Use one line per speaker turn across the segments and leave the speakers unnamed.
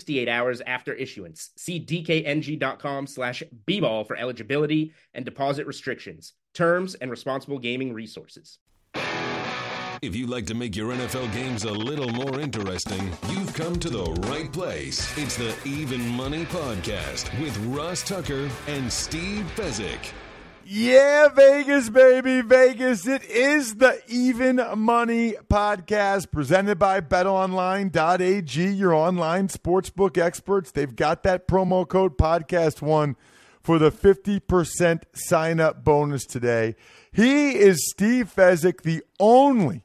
68 hours after issuance. See dkng.com slash bball for eligibility and deposit restrictions, terms, and responsible gaming resources.
If you'd like to make your NFL games a little more interesting, you've come to the right place. It's the Even Money Podcast with Ross Tucker and Steve Fezzik.
Yeah, Vegas, baby, Vegas. It is the Even Money podcast presented by betonline.ag, your online sportsbook experts. They've got that promo code podcast one for the 50% sign up bonus today. He is Steve Fezzik, the only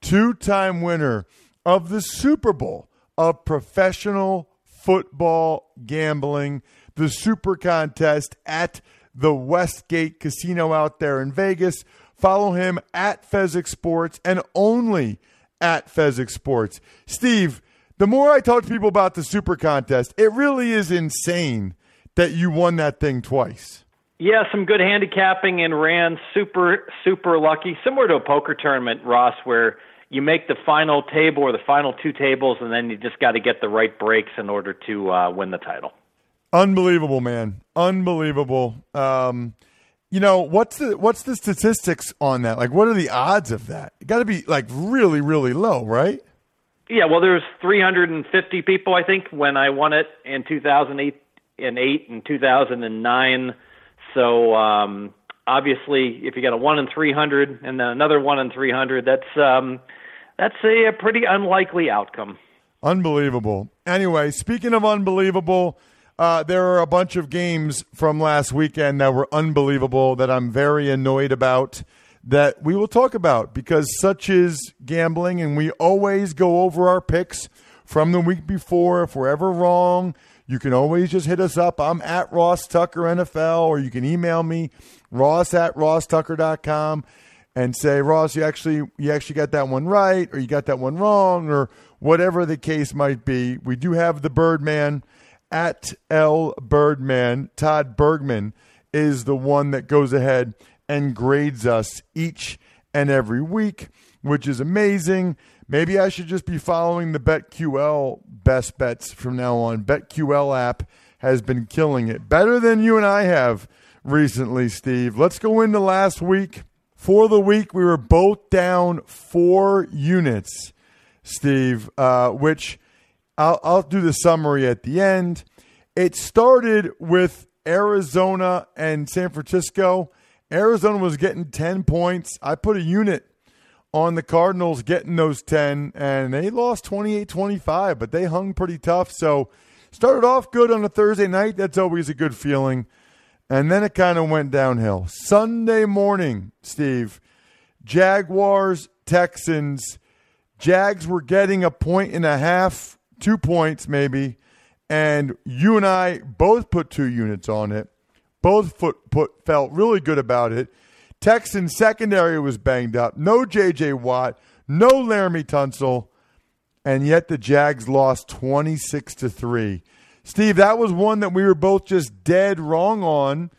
two time winner of the Super Bowl of professional football gambling, the Super Contest at the Westgate Casino out there in Vegas. Follow him at Fezzik Sports and only at Fezzik Sports. Steve, the more I talk to people about the Super Contest, it really is insane that you won that thing twice.
Yeah, some good handicapping and ran super, super lucky. Similar to a poker tournament, Ross, where you make the final table or the final two tables, and then you just got to get the right breaks in order to uh, win the title.
Unbelievable, man. Unbelievable. Um, you know what's the what's the statistics on that? Like, what are the odds of that? Got to be like really, really low, right?
Yeah. Well, there's 350 people, I think, when I won it in 2008 and eight and 2009. So um, obviously, if you got a one in 300 and then another one in 300, that's um, that's a, a pretty unlikely outcome.
Unbelievable. Anyway, speaking of unbelievable. Uh, there are a bunch of games from last weekend that were unbelievable that I'm very annoyed about that we will talk about because such is gambling, and we always go over our picks from the week before. If we're ever wrong, you can always just hit us up. I'm at Ross Tucker NFL, or you can email me, ross at rosstucker.com, and say, Ross, you actually you actually got that one right, or you got that one wrong, or whatever the case might be. We do have the Birdman at L Birdman, Todd Bergman is the one that goes ahead and grades us each and every week, which is amazing. Maybe I should just be following the BetQL best bets from now on. BetQL app has been killing it. Better than you and I have recently, Steve. Let's go into last week. For the week, we were both down four units, Steve, uh, which I'll, I'll do the summary at the end. It started with Arizona and San Francisco. Arizona was getting 10 points. I put a unit on the Cardinals getting those 10, and they lost 28 25, but they hung pretty tough. So, started off good on a Thursday night. That's always a good feeling. And then it kind of went downhill. Sunday morning, Steve, Jaguars, Texans. Jags were getting a point and a half two points maybe, and you and I both put two units on it. Both put, put felt really good about it. Texan secondary was banged up. No J.J. Watt, no Laremy Tunsil, and yet the Jags lost twenty six to three. Steve, that was one that we were both just dead wrong on.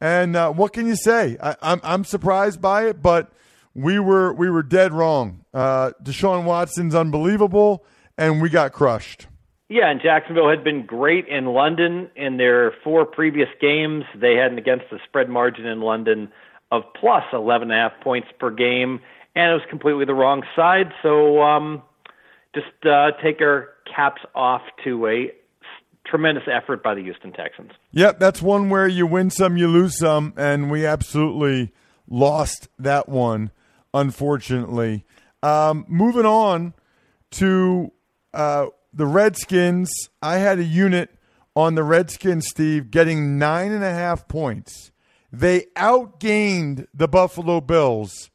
And uh, what can you say? I, am I'm, I'm surprised by it, but we were we were dead wrong. Uh, Deshaun Watson's unbelievable and we got crushed.
Yeah, and Jacksonville had been great in London in their four previous games. They had an against the spread margin in London of plus 11 and a half points per game, and it was completely the wrong side. So um, just uh, take our caps off to a tremendous effort by the Houston Texans.
Yep, that's one where you win some, you lose some, and we absolutely lost that one, unfortunately. Um, moving on to uh, the Redskins, I had a unit on the Redskins, Steve, getting nine and a half points. They outgained the Buffalo Bills,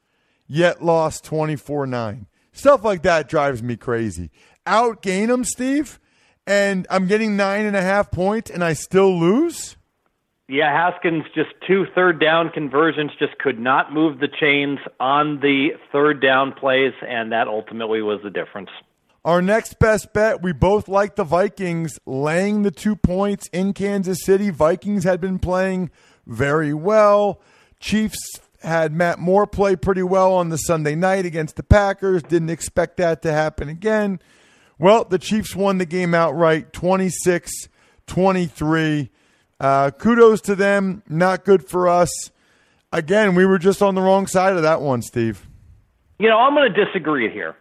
yet lost 24 9. Stuff like that drives me crazy. Outgain them, Steve, and I'm getting nine and a half points, and I still lose?
Yeah, Haskins just two third down conversions just could not move the chains on the third down plays, and that ultimately was the difference.
Our next best bet, we both like the Vikings laying the two points in Kansas City. Vikings had been playing very well. Chiefs had Matt Moore play pretty well on the Sunday night against the Packers. Didn't expect that to happen again. Well, the Chiefs won the game outright 26 23. Uh, kudos to them. Not good for us. Again, we were just on the wrong side of that one, Steve.
You know, I'm going to disagree here.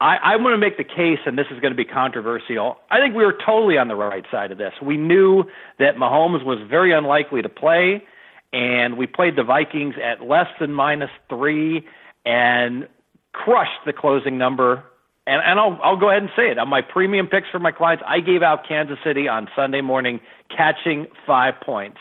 I, I want to make the case, and this is going to be controversial. I think we were totally on the right side of this. We knew that Mahomes was very unlikely to play, and we played the Vikings at less than minus three and crushed the closing number. And, and I'll, I'll go ahead and say it. On my premium picks for my clients, I gave out Kansas City on Sunday morning, catching five points.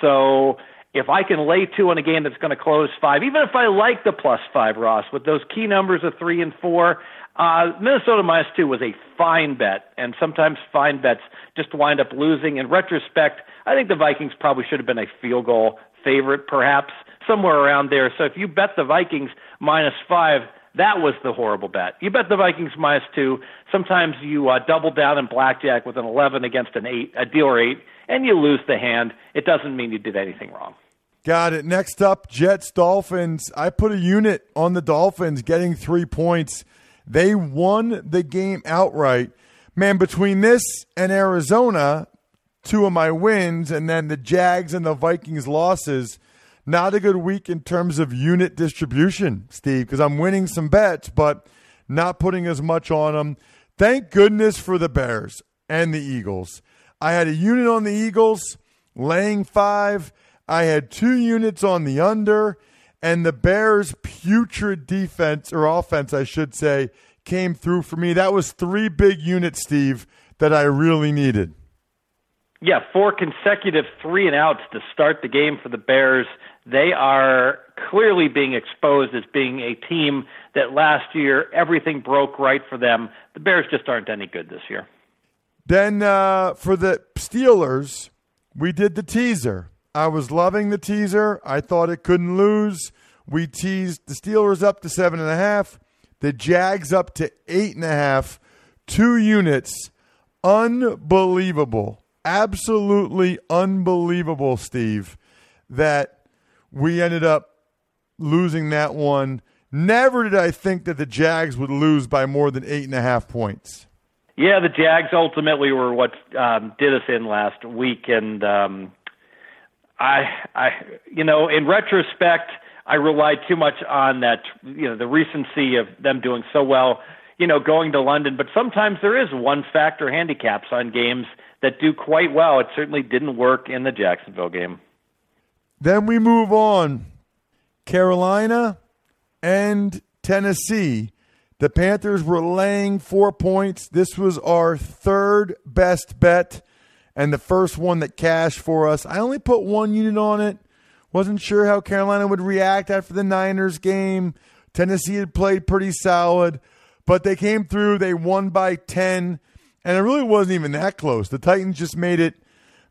So if I can lay two on a game that's going to close five, even if I like the plus five, Ross, with those key numbers of three and four, uh, Minnesota minus two was a fine bet, and sometimes fine bets just wind up losing. In retrospect, I think the Vikings probably should have been a field goal favorite, perhaps somewhere around there. So if you bet the Vikings minus five, that was the horrible bet. You bet the Vikings minus two. Sometimes you uh, double down in blackjack with an 11 against an eight, a dealer eight, and you lose the hand. It doesn't mean you did anything wrong.
Got it. Next up, Jets Dolphins. I put a unit on the Dolphins getting three points. They won the game outright. Man, between this and Arizona, two of my wins, and then the Jags and the Vikings losses, not a good week in terms of unit distribution, Steve, because I'm winning some bets, but not putting as much on them. Thank goodness for the Bears and the Eagles. I had a unit on the Eagles, laying five. I had two units on the under, and the Bears' putrid defense or offense, I should say, came through for me. That was three big units, Steve, that I really needed.
Yeah, four consecutive three and outs to start the game for the Bears. They are clearly being exposed as being a team that last year everything broke right for them. The Bears just aren't any good this year.
Then uh, for the Steelers, we did the teaser. I was loving the teaser. I thought it couldn't lose. We teased the Steelers up to seven and a half, the Jags up to eight and a half, two units. Unbelievable. Absolutely unbelievable, Steve, that we ended up losing that one. Never did I think that the Jags would lose by more than eight and a half points.
Yeah, the Jags ultimately were what um, did us in last week, and um, I, I, you know, in retrospect, I relied too much on that, you know, the recency of them doing so well, you know, going to London. But sometimes there is one factor handicaps on games that do quite well. It certainly didn't work in the Jacksonville game.
Then we move on. Carolina and Tennessee. The Panthers were laying four points. This was our third best bet and the first one that cashed for us. I only put one unit on it. Wasn't sure how Carolina would react after the Niners game. Tennessee had played pretty solid, but they came through. They won by 10, and it really wasn't even that close. The Titans just made it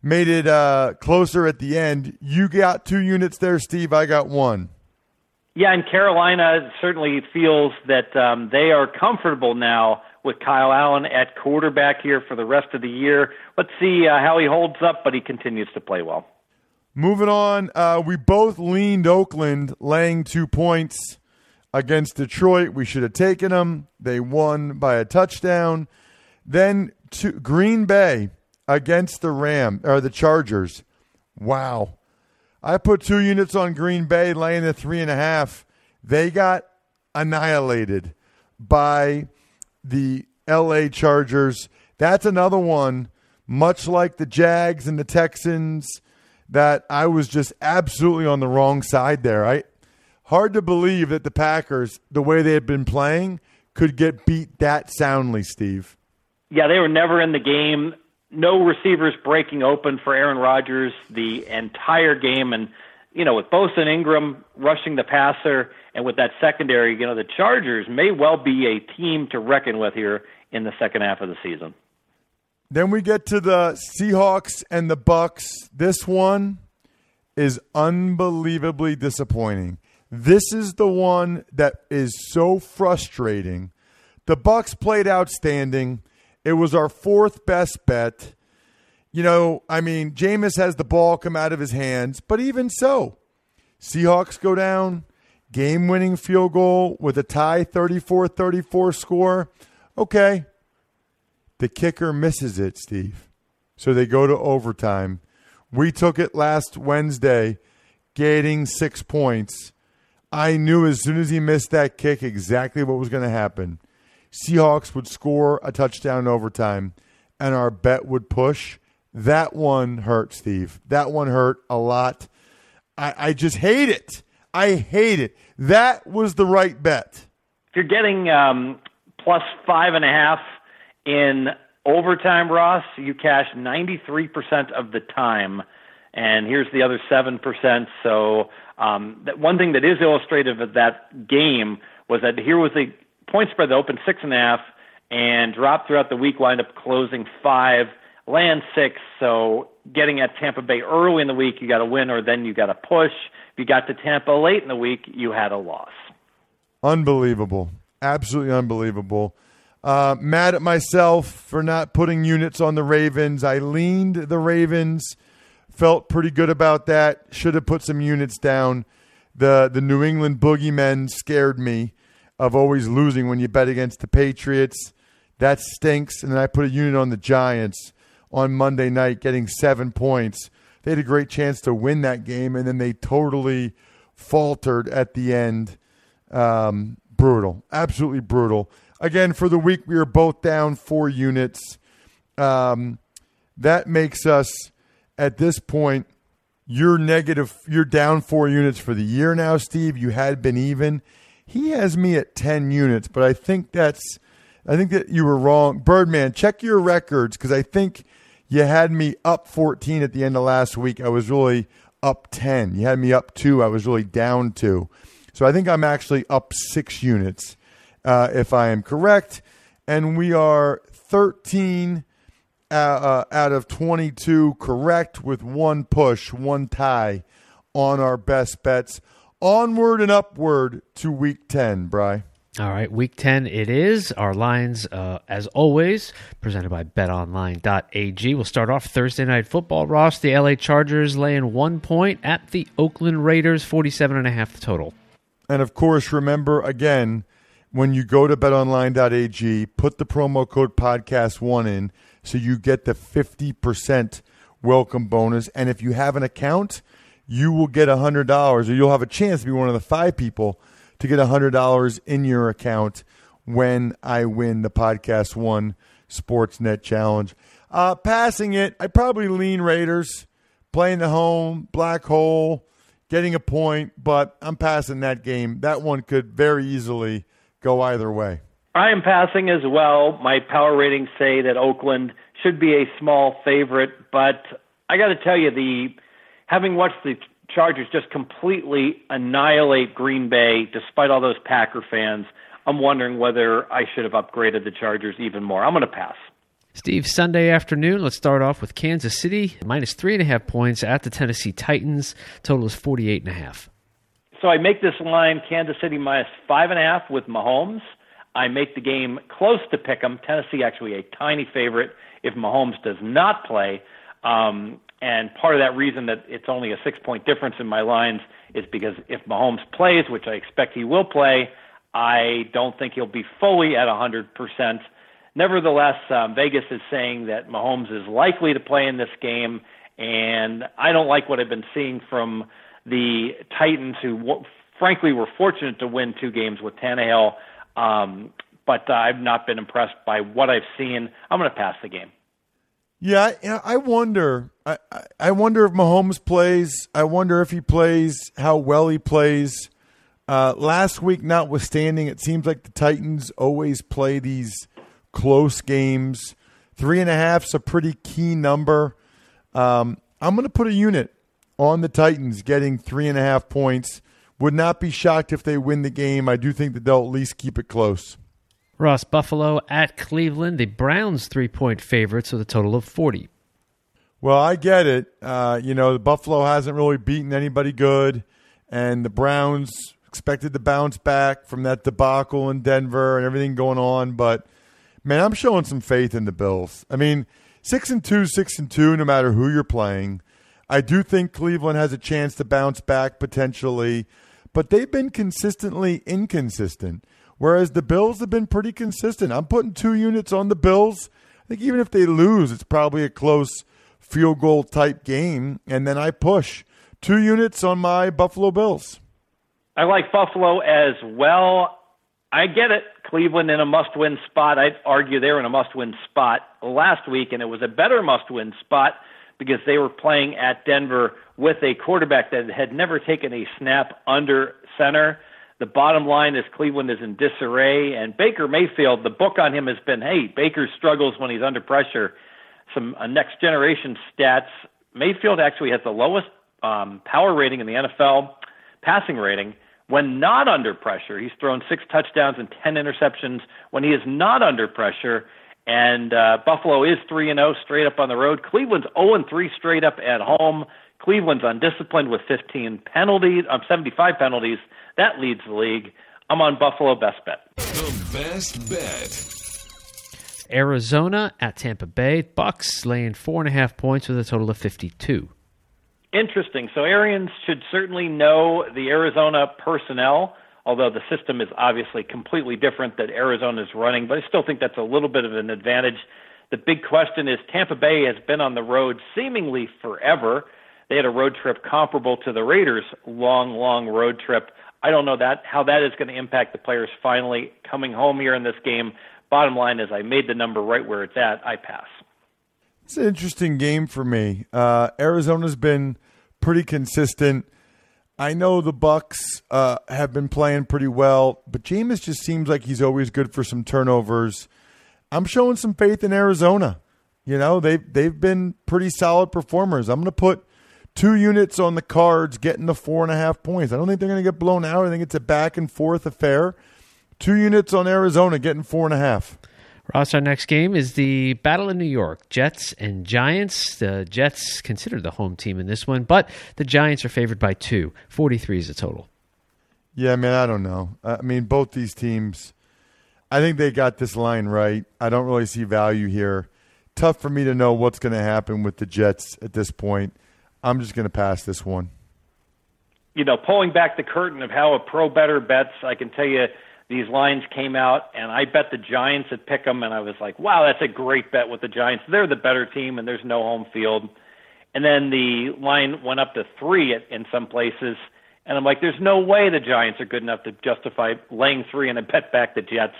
made it uh, closer at the end. You got two units there, Steve. I got one.
Yeah, and Carolina certainly feels that um, they are comfortable now with Kyle Allen at quarterback here for the rest of the year. Let's see uh, how he holds up, but he continues to play well.
Moving on, uh, we both leaned Oakland laying two points against Detroit. We should have taken them. They won by a touchdown. Then to Green Bay against the Ram or the Chargers. Wow. I put two units on Green Bay laying the three and a half. They got annihilated by the LA Chargers. That's another one much like the Jags and the Texans, that I was just absolutely on the wrong side there. I hard to believe that the Packers, the way they had been playing, could get beat that soundly, Steve.
Yeah, they were never in the game. No receivers breaking open for Aaron Rodgers the entire game, and you know, with Bosa and Ingram rushing the passer, and with that secondary, you know, the Chargers may well be a team to reckon with here in the second half of the season.
Then we get to the Seahawks and the Bucks. This one is unbelievably disappointing. This is the one that is so frustrating. The Bucks played outstanding. It was our fourth best bet. You know, I mean, Jameis has the ball come out of his hands, but even so, Seahawks go down, game winning field goal with a tie 34 34 score. Okay, the kicker misses it, Steve. So they go to overtime. We took it last Wednesday, getting six points. I knew as soon as he missed that kick exactly what was going to happen. Seahawks would score a touchdown in overtime, and our bet would push. That one hurt, Steve. That one hurt a lot. I, I just hate it. I hate it. That was the right bet.
If you're getting um, plus five and a half in overtime, Ross, you cash 93% of the time, and here's the other 7%. So, um, that one thing that is illustrative of that game was that here was the point spread that opened six and a half and dropped throughout the week, wind up closing five, land six. So, getting at Tampa Bay early in the week, you got to win, or then you got to push. If you got to Tampa late in the week, you had a loss.
Unbelievable. Absolutely unbelievable. Uh, mad at myself for not putting units on the Ravens. I leaned the Ravens, felt pretty good about that. Should have put some units down. The the New England boogeymen scared me of always losing when you bet against the Patriots. That stinks. And then I put a unit on the Giants on Monday night, getting seven points. They had a great chance to win that game, and then they totally faltered at the end. Um, brutal, absolutely brutal. Again, for the week, we are both down four units. Um, that makes us, at this point, you're negative. You're down four units for the year now, Steve. You had been even. He has me at ten units, but I think that's. I think that you were wrong, Birdman. Check your records because I think you had me up 14 at the end of last week. I was really up 10. You had me up two. I was really down two. So I think I'm actually up six units uh, if I am correct. And we are 13 uh, uh, out of 22 correct with one push, one tie on our best bets. Onward and upward to week 10, Bry.
All right, week 10 it is. Our lines, uh, as always, presented by betonline.ag. We'll start off Thursday night football. Ross, the LA Chargers laying one point at the Oakland Raiders, 47 and a half total.
And of course, remember again, when you go to betonline.ag, put the promo code podcast1 in so you get the 50% welcome bonus. And if you have an account, you will get $100 or you'll have a chance to be one of the five people to get $100 in your account when I win the Podcast One Sportsnet Challenge. Uh, passing it, I probably lean Raiders, playing the home, black hole, getting a point, but I'm passing that game. That one could very easily go either way.
I am passing as well. My power ratings say that Oakland should be a small favorite, but I got to tell you, the having watched the Chargers just completely annihilate Green Bay, despite all those Packer fans, I'm wondering whether I should have upgraded the Chargers even more. I'm going to pass.
Steve, Sunday afternoon, let's start off with Kansas City, minus three and a half points at the Tennessee Titans. Total is 48 and a half.
So I make this line Kansas City minus five and a half with Mahomes. I make the game close to pick 'em. Tennessee actually a tiny favorite if Mahomes does not play. Um, and part of that reason that it's only a six point difference in my lines is because if Mahomes plays, which I expect he will play, I don't think he'll be fully at 100%. Nevertheless, um, Vegas is saying that Mahomes is likely to play in this game, and I don't like what I've been seeing from the Titans, who frankly were fortunate to win two games with Tannehill. Um, but uh, I've not been impressed by what I've seen. I'm going to pass the game.
Yeah, I, wonder. I, I wonder if Mahomes plays. I wonder if he plays, how well he plays. Uh, last week, notwithstanding, it seems like the Titans always play these close games. Three and a half is a pretty key number. Um, I'm going to put a unit on the Titans getting three and a half points. Would not be shocked if they win the game. I do think that they'll at least keep it close.
Ross Buffalo at Cleveland. The Browns three point favorites with a total of 40.
Well, I get it. Uh, you know, the Buffalo hasn't really beaten anybody good, and the Browns expected to bounce back from that debacle in Denver and everything going on. But man, I'm showing some faith in the Bills. I mean, six and two, six and two, no matter who you're playing. I do think Cleveland has a chance to bounce back potentially, but they've been consistently inconsistent. Whereas the Bills have been pretty consistent. I'm putting two units on the Bills. I think even if they lose, it's probably a close field goal type game. And then I push two units on my Buffalo Bills.
I like Buffalo as well. I get it. Cleveland in a must win spot. I'd argue they're in a must win spot last week, and it was a better must win spot because they were playing at Denver with a quarterback that had never taken a snap under center. The bottom line is Cleveland is in disarray, and Baker Mayfield, the book on him has been, hey, Baker struggles when he's under pressure. Some uh, next generation stats. Mayfield actually has the lowest um, power rating in the NFL, passing rating. When not under pressure, he's thrown six touchdowns and 10 interceptions when he is not under pressure. And uh, Buffalo is 3 and 0 straight up on the road. Cleveland's 0 and 3 straight up at home. Cleveland's undisciplined with 15 penalties, um, 75 penalties. That leads the league. I'm on Buffalo best bet.
The best bet.
Arizona at Tampa Bay. Bucks laying four and a half points with a total of 52.
Interesting. So Arians should certainly know the Arizona personnel, although the system is obviously completely different that Arizona is running, but I still think that's a little bit of an advantage. The big question is Tampa Bay has been on the road seemingly forever. They had a road trip comparable to the Raiders' long, long road trip. I don't know that how that is going to impact the players finally coming home here in this game. Bottom line is, I made the number right where it's at. I pass.
It's an interesting game for me. Uh, Arizona's been pretty consistent. I know the Bucks uh, have been playing pretty well, but Jameis just seems like he's always good for some turnovers. I'm showing some faith in Arizona. You know, they've they've been pretty solid performers. I'm going to put two units on the cards getting the four and a half points. I don't think they're going to get blown out. I think it's a back and forth affair. Two units on Arizona getting four and a half.
Ross, our next game is the Battle of New York Jets and Giants. The Jets considered the home team in this one, but the Giants are favored by two. 43 is the total.
Yeah, man, I don't know. I mean, both these teams, I think they got this line right. I don't really see value here. Tough for me to know what's going to happen with the Jets at this point. I'm just going to pass this one.
You know, pulling back the curtain of how a pro better bets, I can tell you these lines came out, and I bet the Giants at Pick'em, and I was like, wow, that's a great bet with the Giants. They're the better team, and there's no home field. And then the line went up to three at, in some places, and I'm like, there's no way the Giants are good enough to justify laying three, and a bet back the Jets.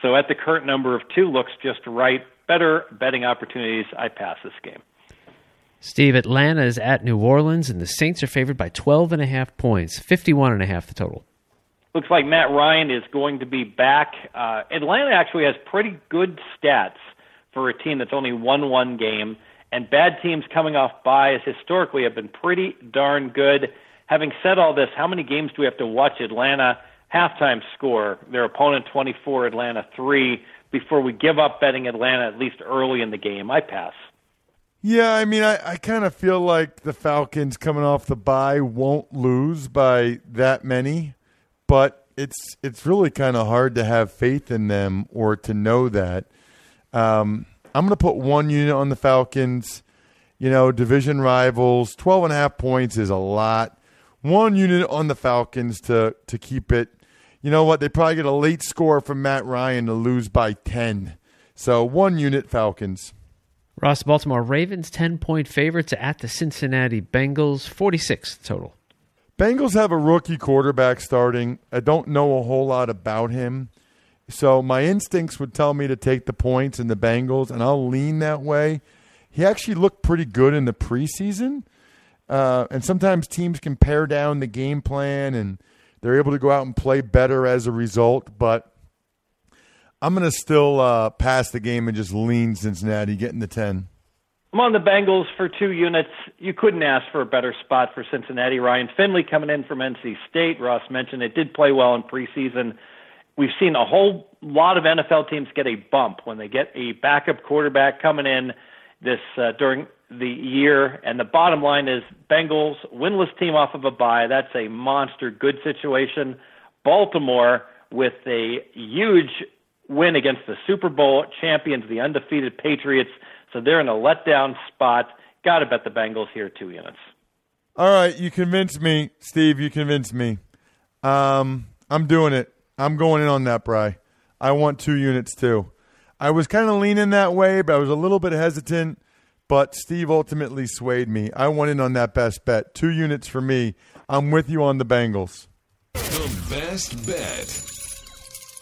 So at the current number of two, looks just right. Better betting opportunities. I pass this game.
Steve, Atlanta is at New Orleans, and the Saints are favored by 12 and a half points, 51 and a half the total.
Looks like Matt Ryan is going to be back. Uh, Atlanta actually has pretty good stats for a team that's only won one game, and bad teams coming off byes historically have been pretty darn good. Having said all this, how many games do we have to watch Atlanta halftime score their opponent 24, Atlanta 3 before we give up betting Atlanta at least early in the game? I pass.
Yeah, I mean, I, I kind of feel like the Falcons coming off the bye won't lose by that many, but it's it's really kind of hard to have faith in them or to know that. Um, I'm going to put one unit on the Falcons. You know, division rivals, 12 and a half points is a lot. One unit on the Falcons to to keep it. You know what? They probably get a late score from Matt Ryan to lose by 10. So one unit Falcons.
Ross, Baltimore Ravens 10 point favorites at the Cincinnati Bengals, 46 total.
Bengals have a rookie quarterback starting. I don't know a whole lot about him. So my instincts would tell me to take the points in the Bengals, and I'll lean that way. he actually looked pretty good in the preseason. Uh, and sometimes teams can pare down the game plan and they're able to go out and play better as a result. But I'm going to still uh, pass the game and just lean Cincinnati, getting the 10.
I'm on the Bengals for two units. You couldn't ask for a better spot for Cincinnati. Ryan Finley coming in from NC State. Ross mentioned it did play well in preseason. We've seen a whole lot of NFL teams get a bump when they get a backup quarterback coming in this uh, during the year. And the bottom line is Bengals winless team off of a bye. That's a monster good situation. Baltimore with a huge win against the Super Bowl champions, the undefeated Patriots. So they're in a letdown spot. Got to bet the Bengals here two units.
All right, you convinced me, Steve. You convinced me. Um, I'm doing it. I'm going in on that, Bry. I want two units too. I was kind of leaning that way, but I was a little bit hesitant. But Steve ultimately swayed me. I went in on that best bet. Two units for me. I'm with you on the Bengals.
The best bet.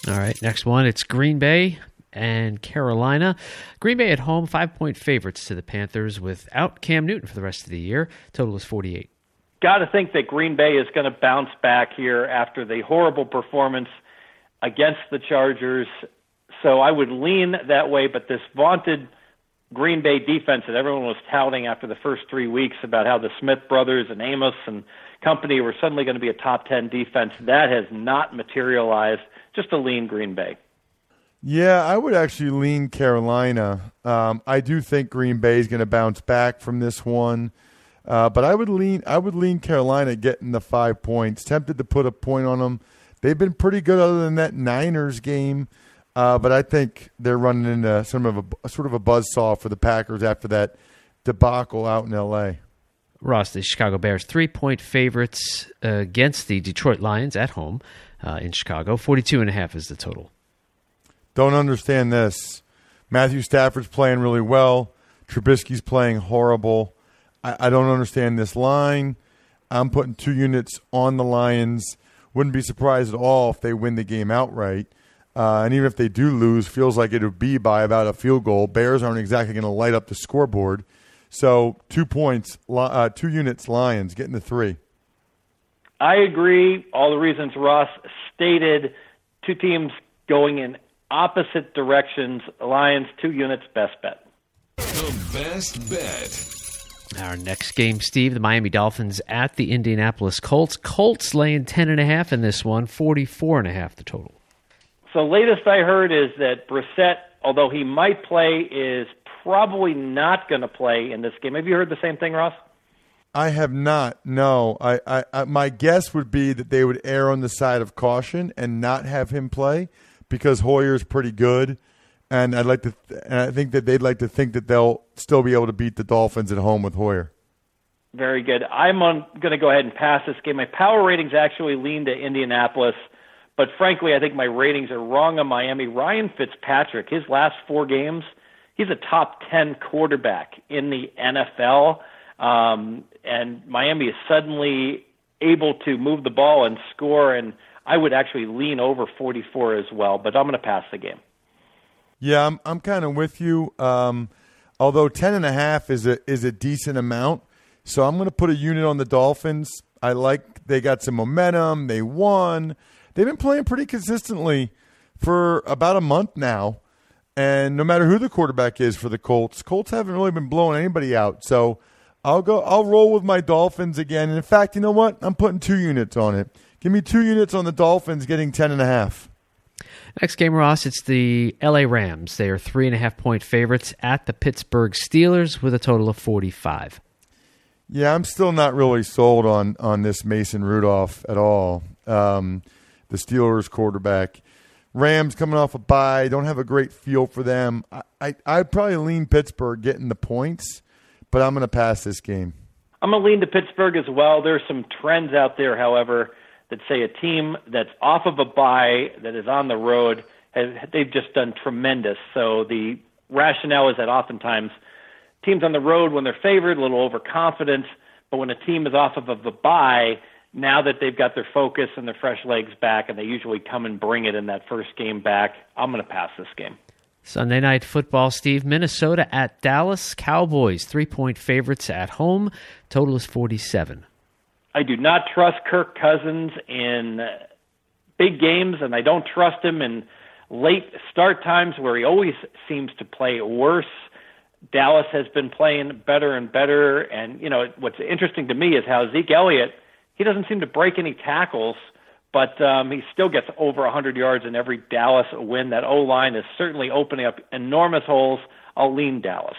All right, next one. It's Green Bay and Carolina. Green Bay at home, five point favorites to the Panthers without Cam Newton for the rest of the year. Total is 48.
Got to think that Green Bay is going to bounce back here after the horrible performance against the Chargers. So I would lean that way, but this vaunted Green Bay defense that everyone was touting after the first three weeks about how the Smith brothers and Amos and company were suddenly going to be a top 10 defense, that has not materialized. Just a lean Green Bay.
Yeah, I would actually lean Carolina. Um, I do think Green Bay is going to bounce back from this one, uh, but I would lean. I would lean Carolina getting the five points. Tempted to put a point on them. They've been pretty good other than that Niners game, uh, but I think they're running into some of a, sort of a buzz saw for the Packers after that debacle out in L.A.
Ross, the Chicago Bears, three point favorites uh, against the Detroit Lions at home uh, in Chicago. 42 and a half is the total.
Don't understand this. Matthew Stafford's playing really well. Trubisky's playing horrible. I, I don't understand this line. I'm putting two units on the Lions. Wouldn't be surprised at all if they win the game outright. Uh, and even if they do lose, feels like it would be by about a field goal. Bears aren't exactly going to light up the scoreboard. So two points, uh, two units, Lions getting the three.
I agree. All the reasons Ross stated. Two teams going in opposite directions. Lions, two units, best bet.
The best bet.
Our next game, Steve, the Miami Dolphins at the Indianapolis Colts. Colts laying 10.5 in this one, 44.5 the total.
So, latest I heard is that Brissett, although he might play, is probably not going to play in this game. Have you heard the same thing, Ross?
I have not. No, I, I, I, my guess would be that they would err on the side of caution and not have him play because Hoyer's pretty good, and I'd like to. Th- and I think that they'd like to think that they'll still be able to beat the Dolphins at home with Hoyer.
Very good. I'm going to go ahead and pass this game. My power ratings actually lean to Indianapolis, but frankly, I think my ratings are wrong on Miami. Ryan Fitzpatrick, his last four games, he's a top 10 quarterback in the NFL. Um, and Miami is suddenly able to move the ball and score, and I would actually lean over 44 as well, but I'm going to pass the game.
Yeah, I'm I'm kind of with you. Um, although ten and a half is a is a decent amount, so I'm going to put a unit on the Dolphins. I like they got some momentum. They won. They've been playing pretty consistently for about a month now, and no matter who the quarterback is for the Colts, Colts haven't really been blowing anybody out. So I'll go. I'll roll with my Dolphins again. And in fact, you know what? I'm putting two units on it. Give me two units on the Dolphins, getting ten and a half.
Next game, Ross, it's the LA Rams. They are three and a half point favorites at the Pittsburgh Steelers with a total of 45.
Yeah, I'm still not really sold on, on this Mason Rudolph at all. Um, the Steelers quarterback. Rams coming off a bye, don't have a great feel for them. I, I, I'd probably lean Pittsburgh getting the points, but I'm going to pass this game.
I'm going to lean to Pittsburgh as well. There's some trends out there, however that say a team that's off of a bye that is on the road has they've just done tremendous. So the rationale is that oftentimes teams on the road when they're favored a little overconfident, but when a team is off of a bye, now that they've got their focus and their fresh legs back, and they usually come and bring it in that first game back, I'm going to pass this game.
Sunday night football, Steve. Minnesota at Dallas. Cowboys, three point favorites at home. Total is 47.
I do not trust Kirk Cousins in big games, and I don't trust him in late start times where he always seems to play worse. Dallas has been playing better and better, and you know what's interesting to me is how Zeke Elliott he doesn't seem to break any tackles but um, he still gets over 100 yards in every Dallas win. That O line is certainly opening up enormous holes. I'll lean Dallas.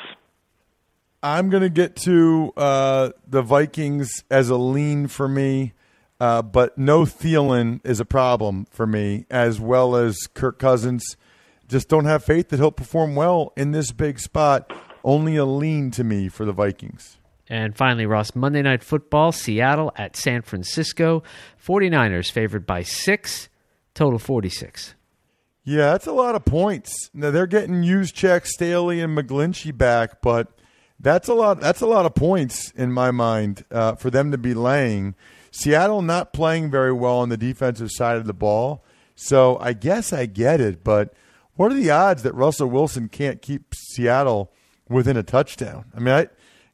I'm going to get to uh, the Vikings as a lean for me, uh, but no Thielen is a problem for me, as well as Kirk Cousins. Just don't have faith that he'll perform well in this big spot. Only a lean to me for the Vikings.
And finally, Ross, Monday Night Football, Seattle at San Francisco. 49ers favored by six, total 46.
Yeah, that's a lot of points. Now they're getting Juszczyk, Staley, and McGlinchey back, but that's a lot. That's a lot of points in my mind uh, for them to be laying. Seattle not playing very well on the defensive side of the ball, so I guess I get it. But what are the odds that Russell Wilson can't keep Seattle within a touchdown? I mean, I,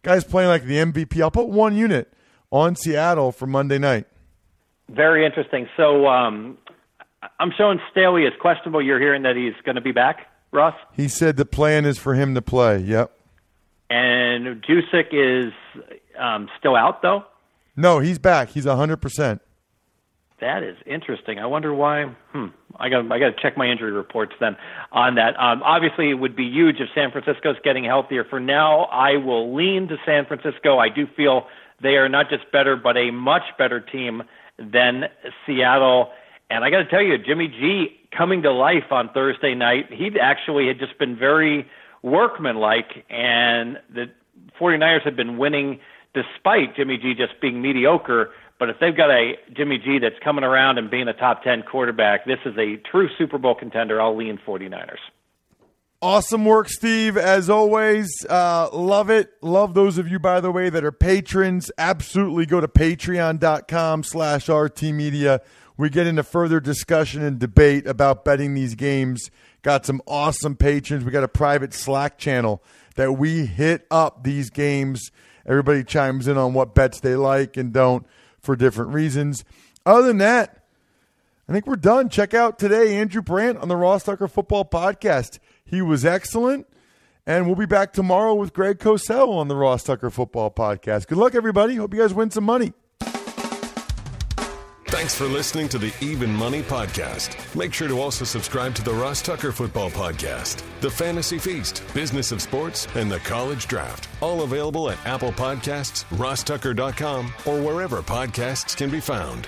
Guys playing like the MVP. I'll put one unit on Seattle for Monday night.
Very interesting. So um, I'm showing Staley is questionable. You're hearing that he's going to be back, Russ?
He said the plan is for him to play. Yep.
And Juszczyk is um, still out, though?
No, he's back. He's 100%.
That is interesting. I wonder why. Hmm. I got I got to check my injury reports then on that. Um, obviously, it would be huge if San Francisco's getting healthier. For now, I will lean to San Francisco. I do feel they are not just better, but a much better team than Seattle. And I got to tell you, Jimmy G coming to life on Thursday night. He actually had just been very workmanlike, and the 49ers have been winning despite Jimmy G just being mediocre but if they've got a Jimmy G that's coming around and being a top 10 quarterback, this is a true Super Bowl contender. I'll lean 49ers.
Awesome work, Steve. As always, uh, love it. Love those of you, by the way, that are patrons. Absolutely go to patreon.com slash RT Media. We get into further discussion and debate about betting these games. Got some awesome patrons. We got a private Slack channel that we hit up these games. Everybody chimes in on what bets they like and don't for different reasons. Other than that, I think we're done. Check out today Andrew Brandt on the Ross Tucker Football Podcast. He was excellent. And we'll be back tomorrow with Greg Cosell on the Ross Tucker Football Podcast. Good luck, everybody. Hope you guys win some money.
Thanks for listening to the Even Money Podcast. Make sure to also subscribe to the Ross Tucker Football Podcast, The Fantasy Feast, Business of Sports, and The College Draft. All available at Apple Podcasts, rosstucker.com, or wherever podcasts can be found.